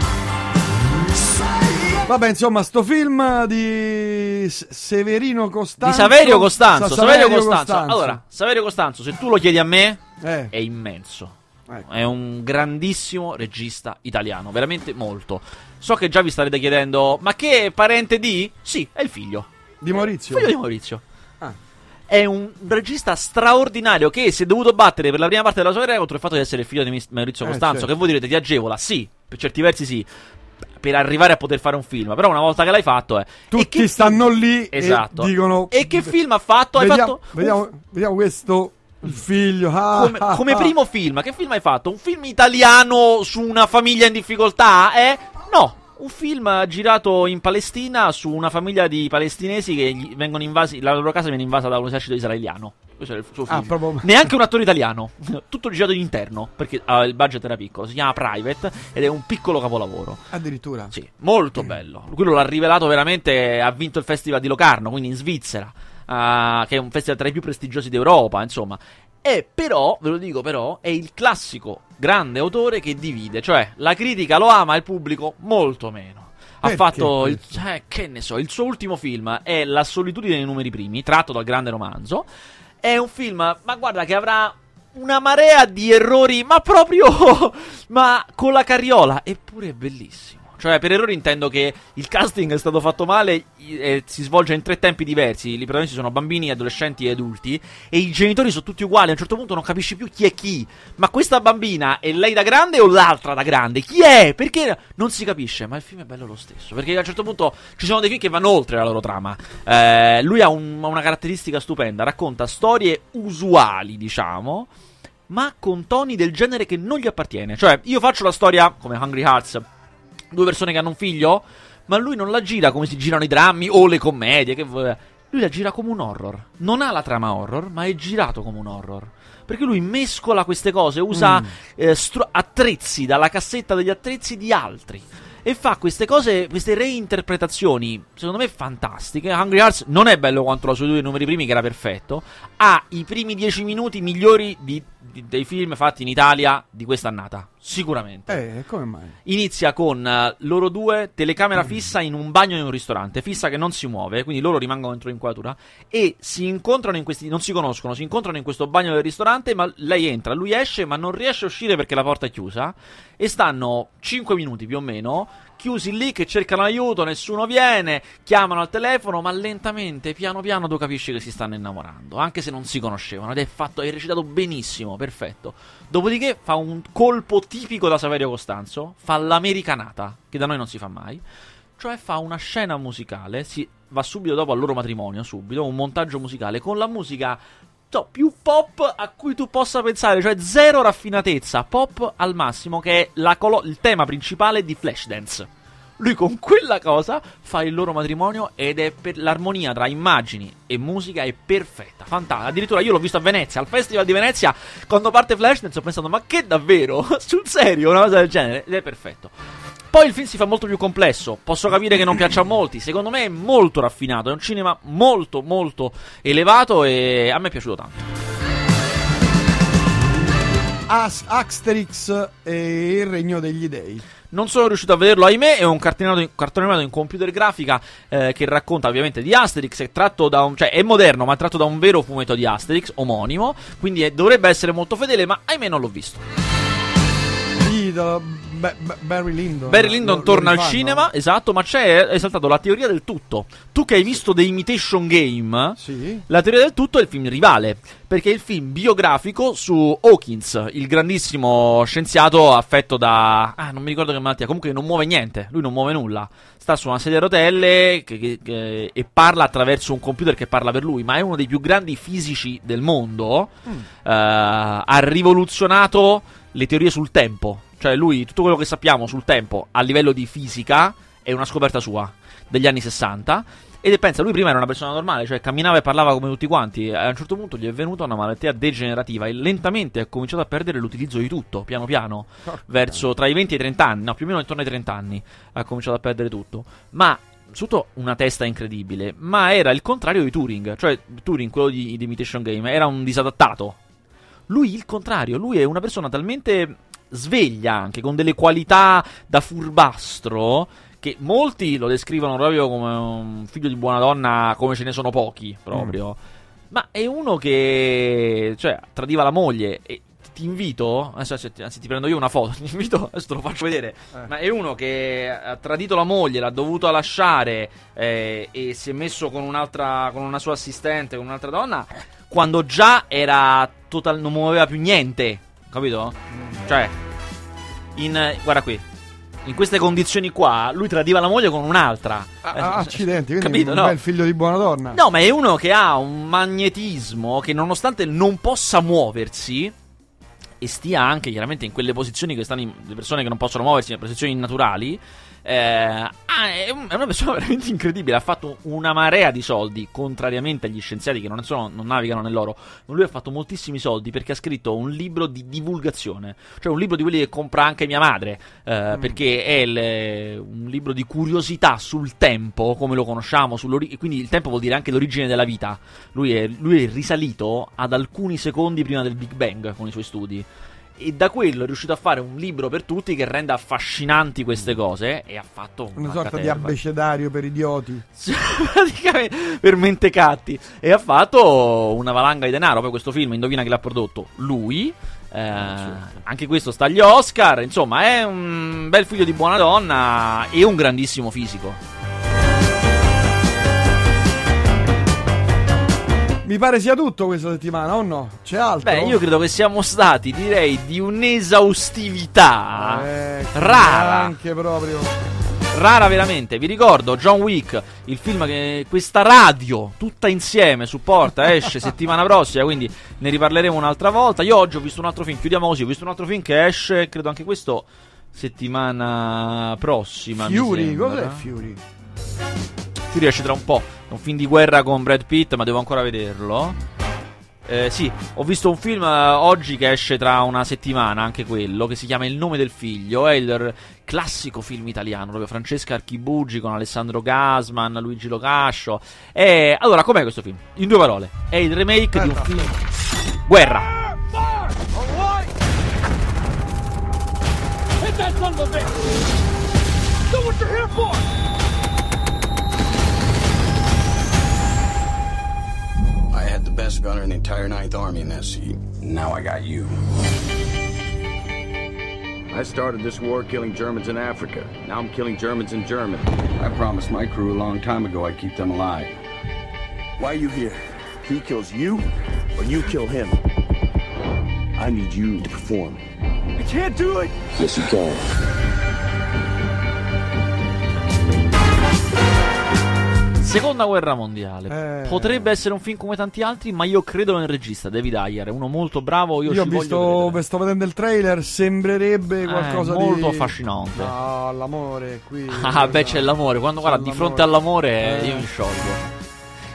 Vabbè, insomma, sto film di Severino Costanzo. Di Saverio Costanzo. Sa- Saverio Costanzo. Allora, Saverio Costanzo, se tu lo chiedi a me, Eh, è immenso. ecco. È un grandissimo regista italiano, veramente molto. So che già vi starete chiedendo, ma che è parente di? Sì, è il figlio. di Maurizio. Figlio di Maurizio. È un regista straordinario che si è dovuto battere per la prima parte della sua carriera contro il fatto di essere il figlio di Maurizio Eh, Costanzo. certo. Che voi direte ti agevola? Sì, per certi versi sì. Per arrivare a poter fare un film. Però una volta che l'hai fatto è. Tutti stanno lì Esatto. e dicono... E che film ha fatto? Vediamo, fatto vediamo, vediamo questo, il figlio. ah, come, ah, come ah. primo film, che film hai fatto? Un film italiano su una famiglia in difficoltà? Eh? No, un film girato in Palestina su una famiglia di palestinesi che vengono invasi, la loro casa viene invasa da un esercito israeliano. Questo è il suo film. Ah, proprio- Neanche un attore italiano, tutto girato in interno, perché ah, il budget era piccolo. Si chiama Private ed è un piccolo capolavoro. Addirittura. Sì, molto bello. Quello l'ha rivelato veramente. Ha vinto il festival di Locarno, quindi in Svizzera, ah, che è un festival tra i più prestigiosi d'Europa, insomma. E però, ve lo dico però, è il classico grande autore che divide, cioè la critica lo ama, il pubblico molto meno. Ha Perché fatto il, eh, che ne so, il suo ultimo film è La solitudine dei numeri primi, tratto dal grande romanzo. È un film, ma guarda che avrà una marea di errori, ma proprio ma con la carriola, eppure è bellissimo. Cioè, per errori intendo che il casting è stato fatto male e si svolge in tre tempi diversi. I protagonisti sono bambini, adolescenti e adulti. E i genitori sono tutti uguali. A un certo punto non capisci più chi è chi. Ma questa bambina è lei da grande o l'altra da grande? Chi è? Perché non si capisce? Ma il film è bello lo stesso. Perché a un certo punto ci sono dei film che vanno oltre la loro trama. Eh, lui ha un- una caratteristica stupenda. Racconta storie usuali, diciamo ma con toni del genere che non gli appartiene. Cioè, io faccio la storia come Hungry Hearts, due persone che hanno un figlio, ma lui non la gira come si girano i drammi o le commedie, che. Lui la gira come un horror. Non ha la trama horror, ma è girato come un horror. Perché lui mescola queste cose, usa Mm. eh, stru- attrezzi dalla cassetta degli attrezzi di altri. E fa queste cose, queste reinterpretazioni, secondo me fantastiche. Hungry Hearts non è bello quanto la solitudine dei numeri primi, che era perfetto. Ha i primi dieci minuti migliori di- di- dei film fatti in Italia di quest'annata. Sicuramente. Eh, come mai? Inizia con eh, loro due, telecamera fissa in un bagno in un ristorante, fissa che non si muove, quindi loro rimangono dentro l'inquadratura e si incontrano in questi, non si conoscono, si incontrano in questo bagno del ristorante, ma lei entra, lui esce, ma non riesce a uscire perché la porta è chiusa e stanno 5 minuti più o meno chiusi lì che cercano aiuto, nessuno viene, chiamano al telefono, ma lentamente, piano piano tu capisci che si stanno innamorando, anche se non si conoscevano ed è fatto, è recitato benissimo, perfetto. Dopodiché fa un colpo tipico da Saverio Costanzo, fa l'americanata, che da noi non si fa mai, cioè fa una scena musicale, si va subito dopo al loro matrimonio, subito, un montaggio musicale con la musica to- più pop a cui tu possa pensare, cioè zero raffinatezza, pop al massimo, che è colo- il tema principale di Flashdance. Lui con quella cosa fa il loro matrimonio ed è per l'armonia tra immagini e musica è perfetta, fantastica. Addirittura io l'ho visto a Venezia, al Festival di Venezia, quando parte Flashdance ho pensato "Ma che davvero? Sul serio, una cosa del genere?" Ed è perfetto. Poi il film si fa molto più complesso. Posso capire che non piaccia a molti. Secondo me è molto raffinato. È un cinema molto, molto elevato. E a me è piaciuto tanto. As- Asterix e il regno degli dei. Non sono riuscito a vederlo, ahimè. È un cartone animato in, computer grafica eh, che racconta ovviamente di Asterix. È tratto da un. cioè è moderno, ma è tratto da un vero fumetto di Asterix, omonimo. Quindi è- dovrebbe essere molto fedele, ma ahimè non l'ho visto. Da- Barry Lyndon. Barry Lo- Lyndon lo torna al rifanno? cinema, esatto, ma c'è è saltato la teoria del tutto. Tu che hai visto The Imitation Game, Sì. La teoria del tutto è il film rivale, perché è il film biografico su Hawkins, il grandissimo scienziato affetto da... Ah, non mi ricordo che malattia, comunque non muove niente, lui non muove nulla. Sta su una sedia a rotelle che- che- che- e parla attraverso un computer che parla per lui, ma è uno dei più grandi fisici del mondo. Mm. Eh, ha rivoluzionato le teorie sul tempo. Cioè lui, tutto quello che sappiamo sul tempo a livello di fisica è una scoperta sua, degli anni 60. E pensa, lui prima era una persona normale, cioè camminava e parlava come tutti quanti. A un certo punto gli è venuta una malattia degenerativa e lentamente ha cominciato a perdere l'utilizzo di tutto, piano piano, verso tra i 20 e i 30 anni, no, più o meno intorno ai 30 anni ha cominciato a perdere tutto. Ma sotto una testa incredibile, ma era il contrario di Turing, cioè Turing, quello di, di Imitation Game, era un disadattato. Lui il contrario, lui è una persona talmente sveglia anche, con delle qualità da furbastro, che molti lo descrivono proprio come un figlio di buona donna, come ce ne sono pochi proprio. Ma è uno che, cioè, tradiva la moglie e ti invito, adesso, ti- anzi ti prendo io una foto, ti invito, adesso te lo faccio vedere, ma è uno che ha tradito la moglie, l'ha dovuto lasciare eh, e si è messo con un'altra, con una sua assistente, con un'altra donna, quando già era total, non muoveva più niente, capito? Cioè, in, guarda qui, in queste condizioni qua, lui tradiva la moglie con un'altra. Ah, Eh, ah, accidenti, quindi capito, un no? bel figlio di buona donna. No, ma è uno che ha un magnetismo che nonostante non possa muoversi e stia anche chiaramente in quelle posizioni che stanno in, le persone che non possono muoversi, in posizioni naturali, Eh, ah, è, un- è una persona veramente incredibile. Ha fatto una marea di soldi, contrariamente agli scienziati che non, sono, non navigano nell'oro. Ma lui ha fatto moltissimi soldi perché ha scritto un libro di divulgazione. Cioè, un libro di quelli che compra anche mia madre. eh, Perché è il- un libro di curiosità sul tempo, come lo conosciamo. quindi il tempo vuol dire anche l'origine della vita. Lui è, lui è risalito ad alcuni secondi prima del Big Bang con i suoi studi. E da quello è riuscito a fare un libro per tutti che renda affascinanti queste cose. E ha fatto Una una sorta di caterva. abbecedario per idioti. praticamente per mentecatti. E ha fatto una valanga di denaro. Poi questo film, indovina chi l'ha prodotto? Lui. Eh, Anche questo sta agli Oscar. Insomma, è un bel figlio di buona donna e un grandissimo fisico. Mi pare sia tutto questa settimana, o no? C'è altro? Beh, io credo che siamo stati, direi, di un'esaustività Eh, rara. Anche proprio. Rara veramente, vi ricordo John Wick, il film che questa radio tutta insieme supporta, esce settimana prossima, quindi ne riparleremo un'altra volta. Io oggi ho visto un altro film, chiudiamo così, ho visto un altro film che esce, credo anche questo settimana prossima. Fury, cos'è Fury? Fury esce tra un po', è un film di guerra con Brad Pitt, ma devo ancora vederlo. Eh, sì, ho visto un film eh, oggi che esce tra una settimana, anche quello, che si chiama Il nome del figlio. È il classico film italiano, proprio Francesca Archibugi con Alessandro Gasman, Luigi Locascio. E allora, com'è questo film? In due parole, è il remake di un Aspetta. film. Guerra. I had the best gunner in the entire Ninth Army in that seat. Now I got you. I started this war killing Germans in Africa. Now I'm killing Germans in Germany. I promised my crew a long time ago I'd keep them alive. Why are you here? He kills you, or you kill him? I need you to perform. I can't do it! Yes, you can. Seconda guerra mondiale. Eh. Potrebbe essere un film come tanti altri, ma io credo nel regista, David Ayer. È uno molto bravo. Io, Io, ci ho visto, sto vedendo il trailer, sembrerebbe Eh, qualcosa molto di... affascinante. No, l'amore qui. Ah, beh, c'è l'amore. Quando guarda, di fronte all'amore, Eh. io mi sciolgo.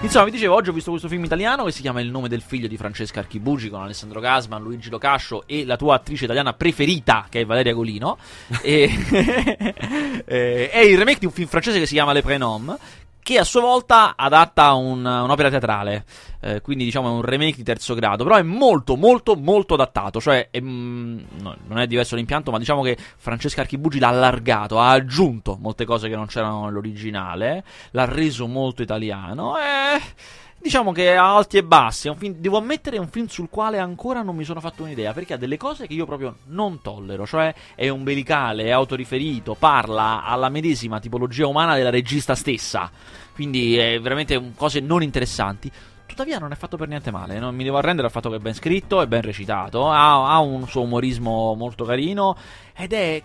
Insomma, vi dicevo, oggi ho visto questo film italiano che si chiama Il nome del figlio di Francesca Archibugi con Alessandro Gasman, Luigi Locascio e la tua attrice italiana preferita, che è Valeria Golino. e... eh, è il remake di un film francese che si chiama Le Prénoms, che a sua volta adatta un- un'opera teatrale. Eh, quindi diciamo è un remake di terzo grado, però è molto molto molto adattato, cioè è, mm, no, non è diverso l'impianto, ma diciamo che Francesca Archibugi l'ha allargato, ha aggiunto molte cose che non c'erano nell'originale, l'ha reso molto italiano e diciamo che ha alti e bassi, film, devo ammettere è un film sul quale ancora non mi sono fatto un'idea, perché ha delle cose che io proprio non tollero, cioè è umbilicale, è autoriferito, parla alla medesima tipologia umana della regista stessa, quindi è veramente cose non interessanti. Tuttavia non è fatto per niente male, non mi devo arrendere al fatto che è ben scritto, è ben recitato, ha, ha un suo umorismo molto carino ed è,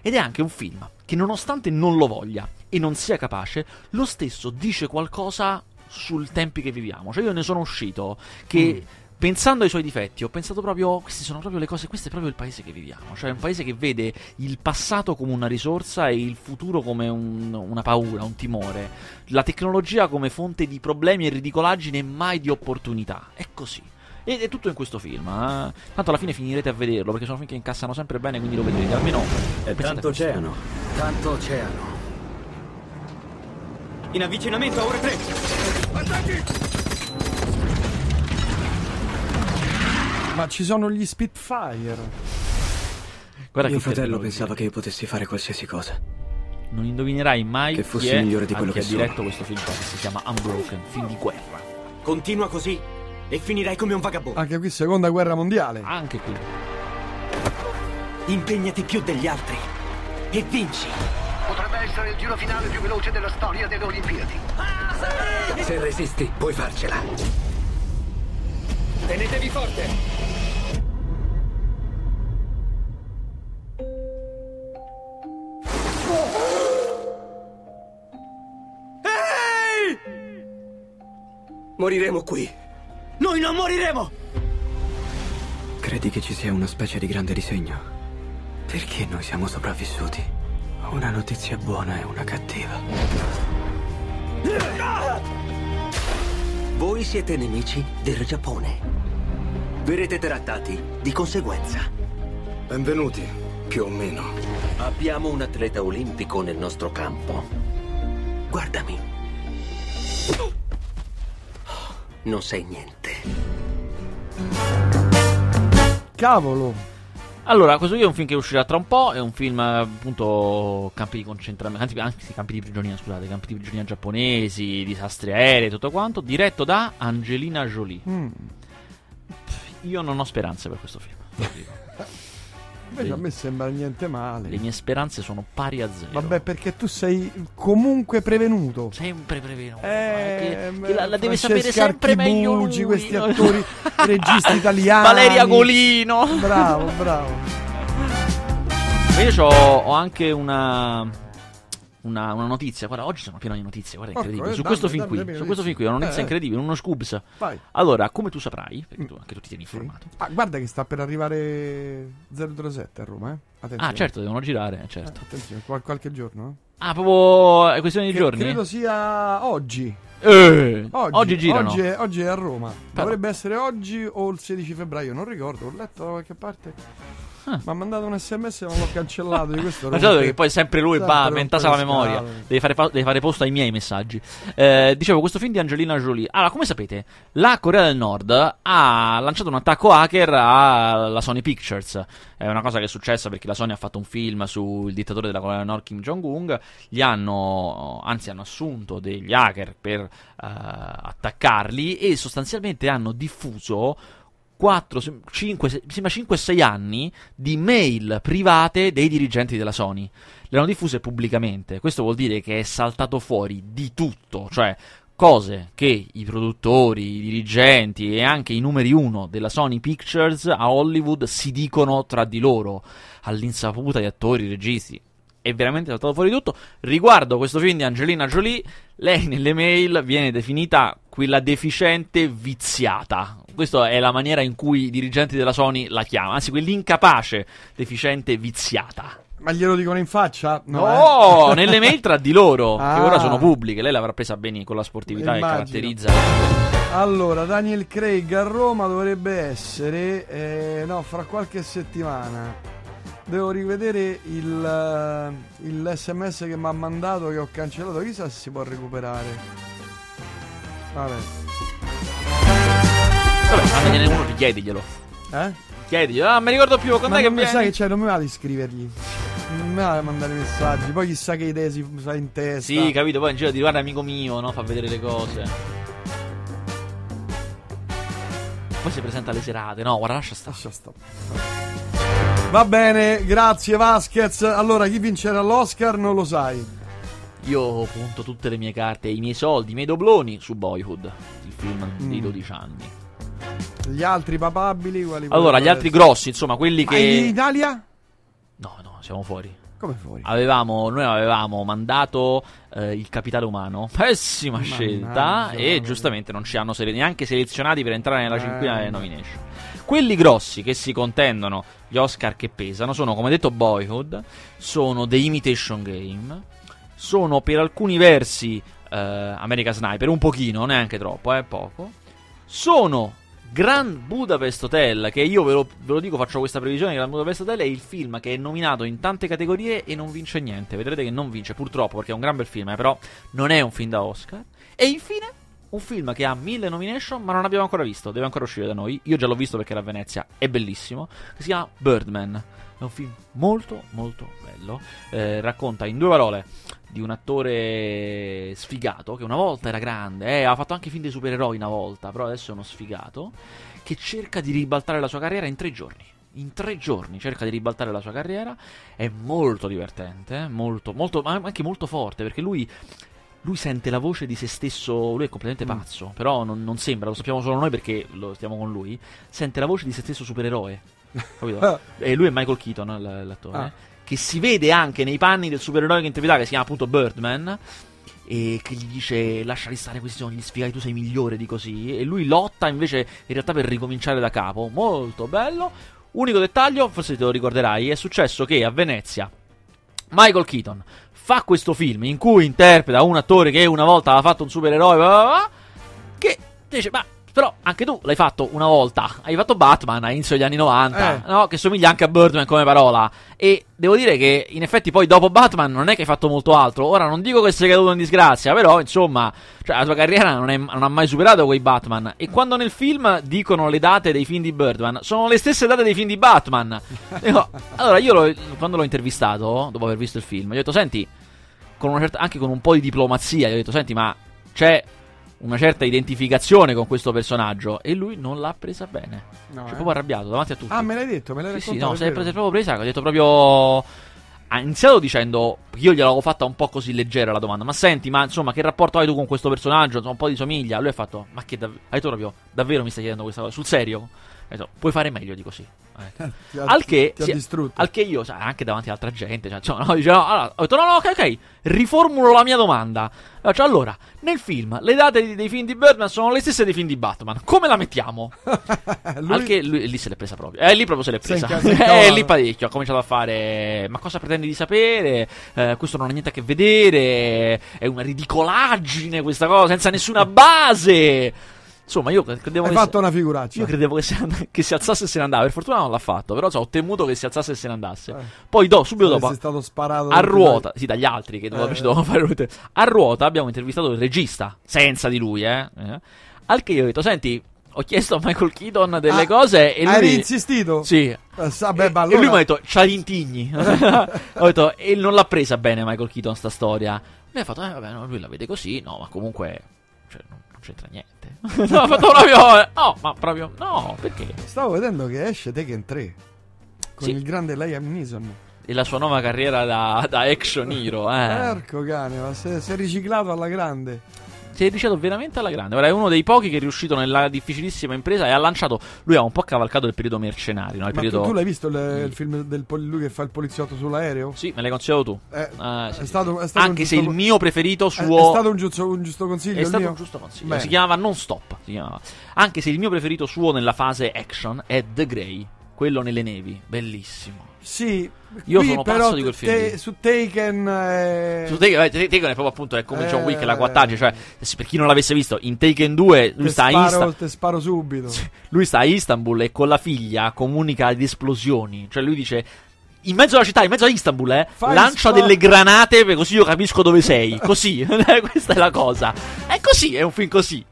ed è anche un film che nonostante non lo voglia e non sia capace, lo stesso dice qualcosa sul tempi che viviamo. Cioè io ne sono uscito che... Pensando ai suoi difetti, ho pensato proprio: queste sono proprio le cose, questo è proprio il paese che viviamo. Cioè, un paese che vede il passato come una risorsa e il futuro come un- una paura, un timore. La tecnologia come fonte di problemi e ridicolaggine e mai di opportunità. È così. Ed è tutto in questo film. eh. Tanto alla fine finirete a vederlo perché sono film che incassano sempre bene, quindi lo vedrete. Almeno. A tanto oceano. Tanto oceano. In avvicinamento a ore 3. Ma ci sono gli Spitfire. Guarda Mio che fratello pensava che io potessi fare qualsiasi cosa. Non indovinerai mai Che chi fossi è migliore di quello che ha sono. diretto questo film qua, che si chiama Unbroken, film di guerra. Continua così e finirai come un vagabondo. Anche qui seconda guerra mondiale. Anche qui. Impegnati più degli altri e vinci. Potrebbe essere il giro finale più veloce della storia delle Olimpiadi. Se resisti, puoi farcela. Tenetevi forte. Moriremo qui. Noi non moriremo! Credi che ci sia una specie di grande disegno? Perché noi siamo sopravvissuti? Una notizia buona e una cattiva. Voi siete nemici del Giappone. Verrete trattati di conseguenza. Benvenuti, più o meno. Abbiamo un atleta olimpico nel nostro campo. Guardami. Non sei niente. Cavolo. Allora, questo qui è un film che uscirà tra un po'. È un film, appunto, campi di concentramento. Anzi, anzi, campi di prigionia, scusate, campi di prigionia giapponesi, disastri aerei, tutto quanto. Diretto da Angelina Jolie. Mm. Io non ho speranze per questo film. Invece a me sembra niente male. Le mie speranze sono pari a zero. Vabbè, perché tu sei comunque prevenuto. Sempre prevenuto. Eh, che, che la, la deve sapere sempre meglio lui. Archibugi, questi attori registi italiani. Valeria Golino. Bravo, bravo. Io ho anche una, una, una notizia. Guarda, oggi sono pieno di notizie. Guarda, incredibile. eh, Su dammi, questo dammi qui, su questo film qui, una notizia Eh. incredibile, uno scoops. Vai. Allora, come tu saprai, perché tu, anche tu ti tieni informato. Ah, guarda che sta per arrivare 007 a Roma, eh? Attenzione. Ah, certo, devono girare, Eh, certo. attenzione, qual- qualche giorno. eh? Ah, proprio è questione di Che giorni? Credo sia oggi. Eh, Oggi, oggi girano. Oggi è, oggi è a Roma. Dovrebbe essere oggi o il 16 febbraio, non ricordo. Ho letto da qualche parte. Ah. Mi ha mandato un sms ma l'ho cancellato di questo. Ma certo che poi sempre lui sempre va mentasa la memoria. Devi fare, devi fare posto ai miei messaggi. Eh, dicevo, questo film di Angelina Jolie. Allora, come sapete, la Corea del Nord ha lanciato un attacco hacker alla Sony Pictures. È una cosa che è successa perché la Sony ha fatto un film sul dittatore della Corea del Nord, Kim Jong-un. Gli hanno, anzi, hanno assunto degli hacker per eh, attaccarli e sostanzialmente hanno diffuso 4, 5, mi sembra 5-6 anni di mail private dei dirigenti della Sony. Le hanno diffuse pubblicamente. Questo vuol dire che è saltato fuori di tutto, cioè cose che i produttori, i dirigenti e anche i numeri uno della Sony Pictures a Hollywood si dicono tra di loro, all'insaputa di attori, registi. È veramente saltato fuori tutto. Riguardo questo film di Angelina Jolie, lei nelle mail viene definita quella deficiente viziata. Questa è la maniera in cui i dirigenti della Sony la chiamano, anzi quell'incapace deficiente viziata. Ma glielo dicono in faccia? No, eh. nelle mail tra di loro, che Ah. ora sono pubbliche. Lei l'avrà presa bene con la sportività che Immagino. caratterizza. Allora, Daniel Craig a Roma dovrebbe essere, eh, no, fra qualche settimana. Devo rivedere il, eh, il sms che mi ha mandato che ho cancellato. Chissà se si può recuperare. Vabbè. Vabbè, fammene uno, chiediglielo. Eh? Chiediglielo. Ah, mi ricordo più. Quando è che mi sa che c'è, non mi va di scrivergli. Non mi va di mandare messaggi. Poi chissà che idee si fa in testa. Sì, capito. Poi in giro di guarda amico mio, no? Fa vedere le cose. Poi si presenta alle serate. No, guarda, lascia stare. Lascia stare. Va bene, grazie Vasquez. Allora, chi vincerà l'Oscar non lo sai. Io punto tutte le mie carte, i miei soldi, i miei dobloni su Boyhood, il film Mm. 12 anni. Gli altri papabili quali Allora, gli altri essere? grossi, insomma, quelli Ma in che. Italia? No, no, siamo fuori. Come fuori? Avevamo, noi avevamo mandato eh, il capitale umano, pessima Mannaggia, scelta, e giustamente non ci hanno sele- neanche selezionati per entrare nella Eh. cinquina delle nomination. Quelli grossi che si contendono gli Oscar che pesano sono, come detto, Boyhood, sono The Imitation Game, sono per alcuni versi eh, America Sniper, un pochino, neanche troppo, eh, poco. Sono Grand Budapest Hotel, che io ve lo, ve lo dico, faccio questa previsione, Grand Budapest Hotel è il film che è nominato in tante categorie e non vince niente. Vedrete che non vince, purtroppo, perché è un gran bel film, eh, però non è un film da Oscar. E infine, un film che ha mille nomination, ma non abbiamo ancora visto, deve ancora uscire da noi. Io già l'ho visto perché era a Venezia, è bellissimo. Si chiama Birdman. È un film molto, molto bello. Eh, racconta in due parole di un attore sfigato che una volta era grande, eh, ha fatto anche film dei supereroi una volta, però adesso è uno sfigato che cerca di ribaltare la sua carriera in tre giorni. In tre giorni cerca di ribaltare la sua carriera. È molto divertente, molto, molto, ma anche molto forte perché lui. Lui sente la voce di se stesso, lui è completamente Mm. pazzo, però non, non sembra, lo sappiamo solo noi perché lo stiamo con lui. Sente la voce di se stesso supereroe, capito? e lui è Michael Keaton, l- l'attore, Ah. che si vede anche nei panni del supereroe che interpreta, che si chiama appunto Birdman, e che gli dice lasciali stare, questi sono gli sfigati, tu sei migliore di così. E lui lotta invece in realtà per ricominciare da capo. Molto bello. Unico dettaglio, forse te lo ricorderai, è successo che a Venezia Michael Keaton fa questo film in cui interpreta un attore che una volta aveva fatto un supereroe, bla bla bla, che dice, ma però anche tu l'hai fatto una volta, hai fatto Batman all'inizio degli anni 90, Eh. no? che somiglia anche a Birdman come parola. E devo dire che in effetti poi dopo Batman non è che hai fatto molto altro. Ora non dico che sei caduto in disgrazia, però insomma, cioè, la tua carriera non, è- non ha mai superato quei Batman. E quando nel film dicono le date dei film di Birdman, sono le stesse date dei film di Batman. Dico, allora io lo- quando l'ho intervistato, dopo aver visto il film, gli ho detto, senti, con certa- anche con un po' di diplomazia, gli ho detto, senti, ma c'è una certa identificazione con questo personaggio e lui non l'ha presa bene. No, Cioè, eh. proprio arrabbiato davanti a tutti. Ah, me l'hai detto, me l'hai Sì, sì, raccontato. no, è si è, vero. pre- si è proprio presa. Ha detto proprio. Ha iniziato dicendo. Io gliel'avevo fatta un po' così leggera la domanda. Ma senti, ma insomma, che rapporto hai tu con questo personaggio? Insomma, un po' di somiglia. Lui ha fatto. Ma che davvero. Hai detto proprio. Davvero mi stai chiedendo questa cosa? Sul serio? Ha detto, puoi fare meglio di così. Eh. Ti ha- Al che, si- al che io, sai, anche davanti ad altra gente, cioè, insomma, no, dicevo, allora, ho detto, no, no, ok, ok, riformulo la mia domanda. Cioè, allora, nel film, le date di- dei film di Birdman sono le stesse dei film di Batman. Come la mettiamo? Lui- Al che lui lì se l'è presa proprio. Eh, lì proprio se l'è presa. Eh, lì parecchio. Ha cominciato a fare. Ma cosa pretendi di sapere? Eh, questo non ha niente a che vedere. È una ridicolaggine questa cosa, senza nessuna base. Insomma, io credevo Hai che. fatto una figuraccia. Io credevo che si, and- che si alzasse e se ne andava. Per fortuna non l'ha fatto. Però cioè, ho temuto che si alzasse e se ne andasse. Eh. Poi, do, subito Sei dopo. stato sparato A ruota, sì, dagli altri che dovevano- Eh. fare. A ruota abbiamo intervistato il regista, senza di lui, eh. eh. Al che io ho detto, senti, ho chiesto a Michael Keaton delle Ah, cose e lui... Hai insistito? Sì. Eh, sa- beh, e, ma e allora- lui mi ha detto, c'ha l'intigni. ho detto, e non l'ha presa bene Michael Keaton sta storia. Lui ha fatto, eh vabbè, no, lui la vede così, no, ma comunque... Cioè, non c'entra niente. no, ha fatto proprio... No, ma proprio... No, perché? Stavo vedendo che esce Tekken 3 con Sì. il grande Liam Neeson. E la sua nuova carriera da, da action hero, eh. Porco cane, ma si è riciclato alla grande. Si è riuscito veramente alla grande. Ora è uno dei pochi che è riuscito nella difficilissima impresa e ha lanciato. Lui ha un po' cavalcato il periodo mercenario. No? Il periodo... tu l'hai visto il, il film del lui che fa il poliziotto sull'aereo? Sì, me l'hai consigliato tu. Eh, Ah, sì, è stato- è stato Anche se il mio preferito È, suo. è stato un giusto, un giusto consiglio. È stato mio? un giusto consiglio. Bene. Si chiamava Non Stop. Si chiamava. Anche se il mio preferito suo nella fase action è The Grey. Quello nelle nevi. Bellissimo. Sì, Io sono pazzo di quel film te- su Taken eh, Su Taken, eh, Taken è proprio appunto è come Eh, John Wick la guattaggio. Cioè, se- per chi non l'avesse visto, in Taken 2 lui sta sparo, Insta- te sparo subito. Lui sta a Istanbul e con la figlia comunica di esplosioni. Cioè, lui dice. In mezzo alla città, in mezzo a Istanbul, eh, Fai lancia spa- delle granate così io capisco dove sei. Così, questa è la cosa. È così, è un film così.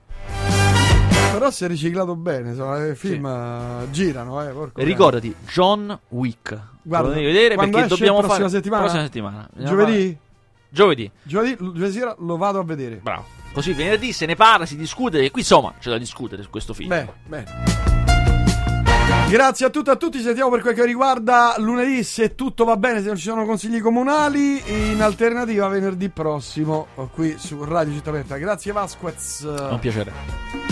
Però si è riciclato bene, insomma, i film eh, girano, eh, porco E ricordati, John Wick. Guarda, devi vedere perché dobbiamo prossima fare settimana? prossima settimana. Giovedì? fare- Giovedì. Giovedì, giovedì sera lo vado a vedere. Bravo. Così venerdì se ne parla, si discute e qui insomma c'è da discutere su questo film. Bene, bene. Grazie a tutti e a tutti, sentiamo per quel che riguarda lunedì, se tutto va bene, se non ci sono consigli comunali, in alternativa venerdì prossimo, qui su Radio Città Aperta. Grazie Vasquez. Un piacere.